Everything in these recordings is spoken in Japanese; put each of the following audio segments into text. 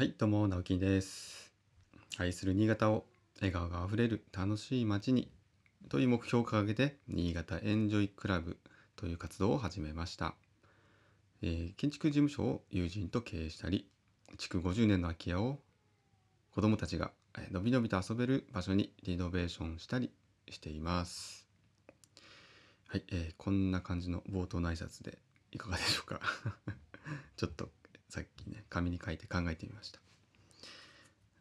はい、どうも、直樹です。愛する新潟を笑顔があふれる楽しい街にという目標を掲げて、新潟エンジョイクラブという活動を始めました。えー建築事務所を友人と経営したり、築50年の空き家を子供たちがえのびのびと遊べる場所にリノベーションしたりしています。はい、えーこんな感じの冒頭の挨拶でいかがでしょうか。ちょっとさっきね紙に書いて考えてみました。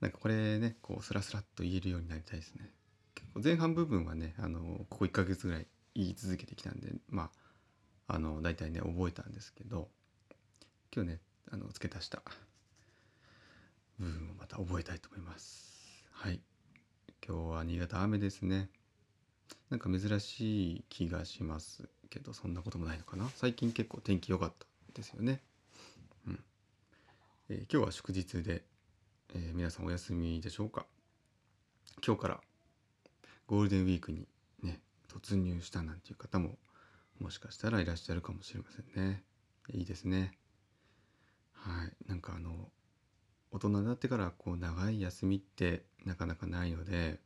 なんかこれねこうスラスラっと言えるようになりたいですね。結構前半部分はねあのここ1ヶ月ぐらい言い続けてきたんでまああの大体ね覚えたんですけど今日ねあの付け足した部分をまた覚えたいと思います。はい。今日は新潟雨ですね。なんか珍しい気がしますけどそんなこともないのかな。最近結構天気良かったですよね。えー今日は祝日で、えー皆さんお休みでしょうか？今日からゴールデンウィークにね突入したなんていう方ももしかしたらいらっしゃるかもしれませんね。いいですね。はい。なんかあの大人になってからこう長い休みってなかなかないので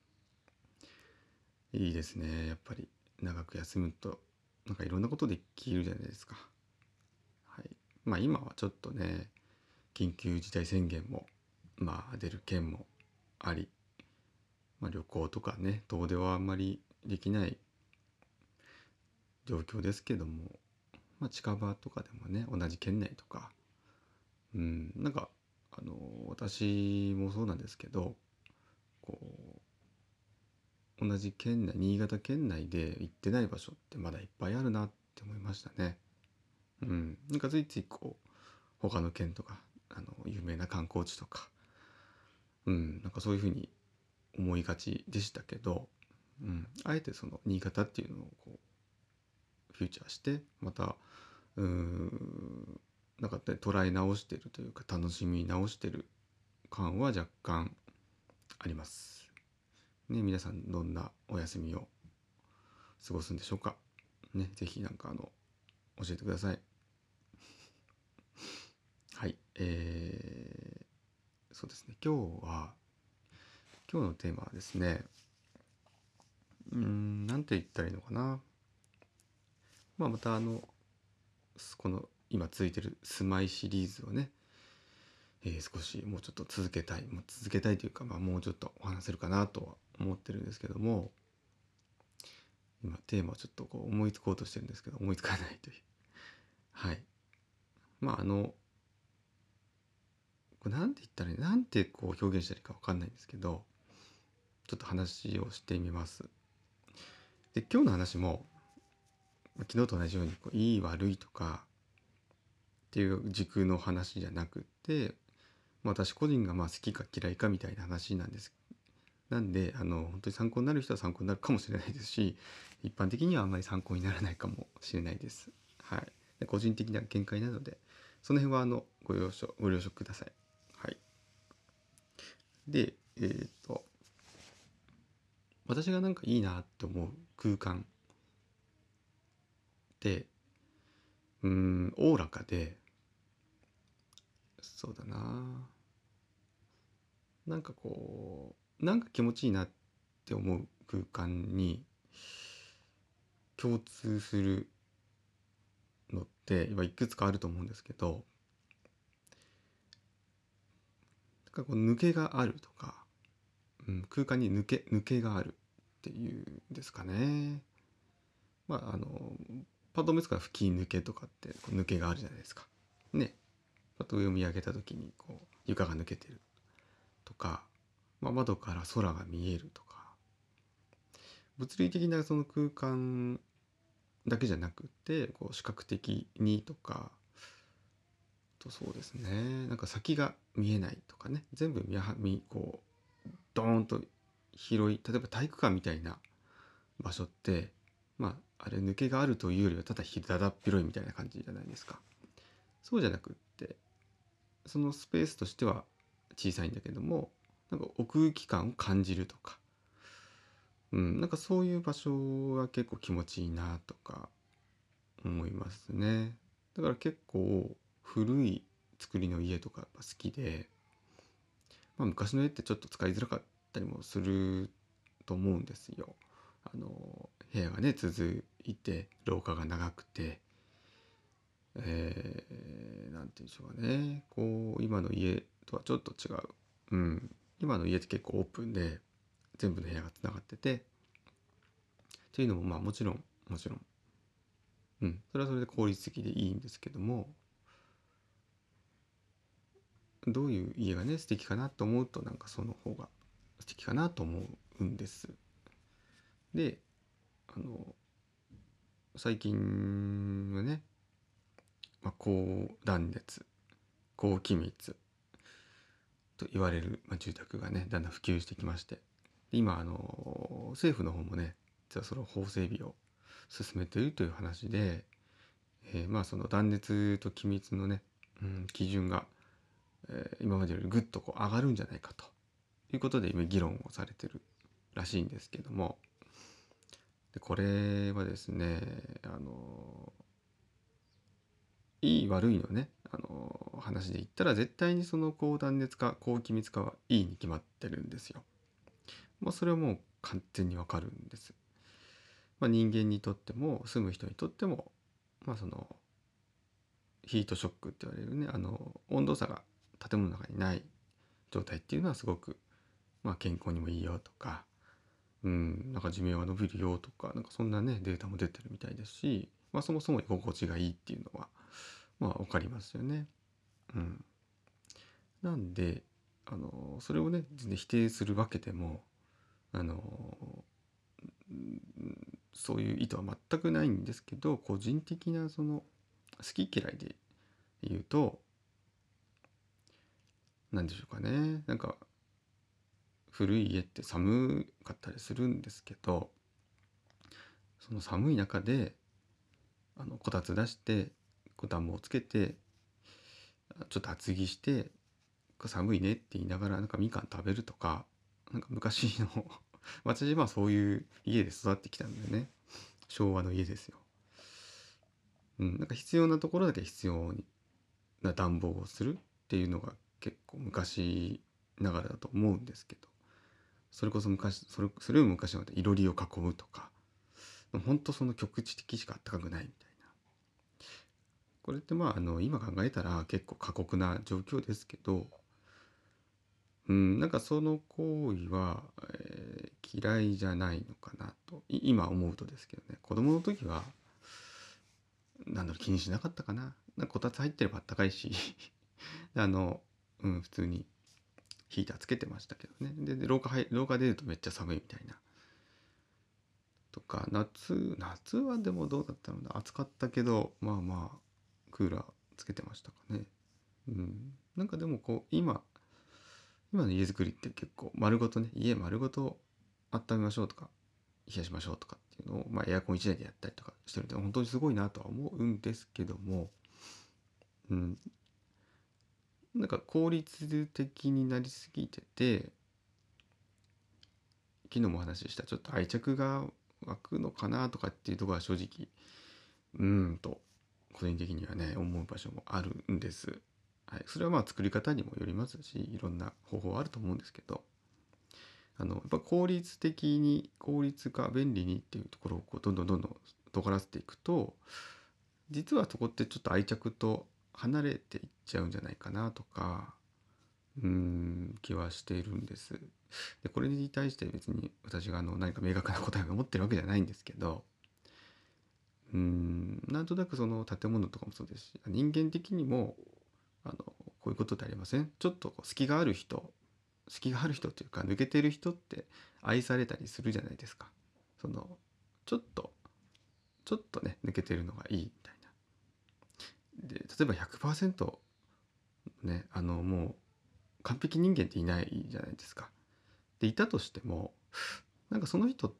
いいですね。やっぱり長く休むとなんかいろんなことできるじゃないですか。はい。まあ今はちょっとね緊急事態宣言もまあ出る県もあり、まあ、旅行とかね遠出はあんまりできない状況ですけども、まあ、近場とかでもね同じ県内とかうんなんかあの私もそうなんですけどこう同じ県内新潟県内で行ってない場所ってまだいっぱいあるなって思いましたね。うん、なんかついついこう他の県とかあの有名な観光地とか、うん、なんかそういうふうに思いがちでしたけど、うん、あえてその新潟っていうのをこうフューチャーしてまたうーんなんか、ね、捉え直してるというか楽しみ直してる感は若干あります。ね、皆さんどんなお休みを過ごすんでしょうか。ね、ぜひなんかあの教えてください。えー、そうですね。今日は今日のテーマはですね、うん、なんて言ったらいいのかな。まあまたあのこの今続いてる住まいシリーズをね、えー少しもうちょっと続けたい、もう続けたいというか、まあ、もうちょっとお話せるかなとは思ってるんですけども今テーマをちょっとこう思いつこうとしてるんですけど思いつかないというはいまああのこれなんて言ったらいいなんてこう表現したらいいか分かんないんですけどちょっと話をしてみますで今日の話も昨日と同じようにこういい悪いとかっていう軸の話じゃなくて、私個人がまあ好きか嫌いかみたいな話なんですなんであの本当に参考になる人は参考になるかもしれないですし一般的にはあんまり参考にならないかもしれないです。はい、で個人的な見解なのでその辺はあのご了承ご了承くださ。い、でえーっと私がなんかいいなって思う空間ってうんおおらかでそうだな。なんかこうなんか気持ちいいなって思う空間に共通するのって今いくつかあると思うんですけどなんかこう抜けがあるとか、うん、空間に抜け抜けがあるっていうんですかね。まああのパッと思いつくのは吹き抜けとかってこう抜けがあるじゃないですか。ね。パッと上を見上げた時にこう床が抜けてるとか、まあ、窓から空が見えるとか物理的なその空間だけじゃなくてこう視覚的にとかとそうですねなんか先が見えないかね全部見は見こうドーンと広い例えば体育館みたいな場所ってまああれ抜けがあるというよりはただひだだっ広いみたいな感じじゃないですか。そうじゃなくってそのスペースとしては小さいんだけどもなんか奥行き感を感じるとか、うん、なんかそういう場所が結構気持ちいいなとか思いますね。だから結構古い作りの家とかやっぱ好きでまあ、昔の絵ってちょっと使いづらかったりもすると思うんですよ。あの部屋がね続いて廊下が長くてえー、なんて言うんでしょうかね。こう今の家とはちょっと違う、うん、今の家って結構オープンで全部の部屋がつながっててっていうのもまあもちろんもちろん。うん。それはそれで効率的でいいんですけどもどういう家がね素敵かなと思うとなんかその方が素敵かなと思うんです。であの最近はね、まあ、高断熱高気密と言われる、まあ、住宅がねだんだん普及してきまして今あの政府の方もね実はその法整備を進めているという話で、えー、まあその断熱と気密のね、うん、基準が、えー、今までよりぐっとこう上がるんじゃないかということで今議論をされてるらしいんですけどもでこれはですねあのいい悪いのねあの話で言ったら絶対にその高断熱化高気密化はいいに決まってるんですよ。まあ、それはもう完全にわかるんです。まあ、人間にとっても住む人にとってもまあそのヒートショックって言われるねあの温度差が建物の中にない状態っていうのはすごく、まあ、健康にもいいよとかうん、なんか寿命が伸びるよとかなんかそんなねデータも出てるみたいですし、まあ、そもそも居心地がいいっていうのはまあ分かりますよね。うん、なんであのそれをね全然否定するわけでもあのそういう意図は全くないんですけど個人的なその好き嫌いで言うと何でしょうかねなんか古い家って寒かったりするんですけどその寒い中であのこたつ出してこう暖房つけてちょっと厚着して寒いねって言いながらなんかみかん食べるとかなんか昔の 私はそういう家で育ってきたんでね昭和の家ですよ。うん、なんか必要なところだけ必要な暖房をするっていうのが結構昔ながらだと思うんですけどそれこそ昔それそれより昔までいろりを囲むとか本当その局地的しかあったかくないみたいな。これってまああの今考えたら結構過酷な状況ですけどうんなんかその行為は、えー、嫌いじゃないのかなと今思うとですけどね。子供の時はなんだろう気にしなかったかな。なんかこたつ入ってればあったかいし あのうん普通にヒーターつけてましたけどね。で廊下入廊下出るとめっちゃ寒いみたいな。とか夏夏はでもどうだったのな暑かったけどまあまあクーラーつけてましたかね。うん。なんかでもこう今今の家づくりって結構丸ごとね家丸ごと温めましょうとか冷やしましょうとかっていうのを、まあ、エアコン1台でやったりとかしてるんで本当にすごいなとは思うんですけども、うん、なんか効率的になりすぎてて昨日もお話ししたちょっと愛着が湧くのかなとかっていうとこは正直うんと個人的にはね思う場所もあるんです。はい、それはまあ作り方にもよりますしいろんな方法あると思うんですけどあのやっぱ効率的に効率化便利にっていうところをこうどんどんどんどん尖らせていくと実はそこってちょっと愛着と離れていっちゃうんじゃないかなとかうん気はしているんです。でこれに対して別に私があの何か明確な答えを持ってるわけじゃないんですけどうんなんとなくその建物とかもそうですし人間的にもあのこういうことってありません？ちょっと隙がある人隙がある人というか抜けてる人って愛されたりするじゃないですか。そのちょっとちょっとね抜けてるのがいいで例えば100%ねあのもう完璧人間っていないじゃないですか。でいたとしてもなんかその人っ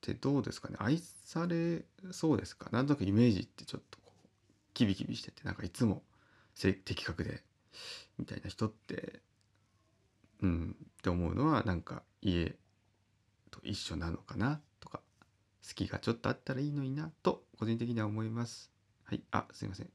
てどうですかね？愛されそうですか？なんとなくイメージってちょっとこうキビキビしててなんかいつも的確でみたいな人ってうんって思うのはなんか家と一緒なのかな？とか好きがちょっとあったらいいのになと個人的には思います。はい、あすいません。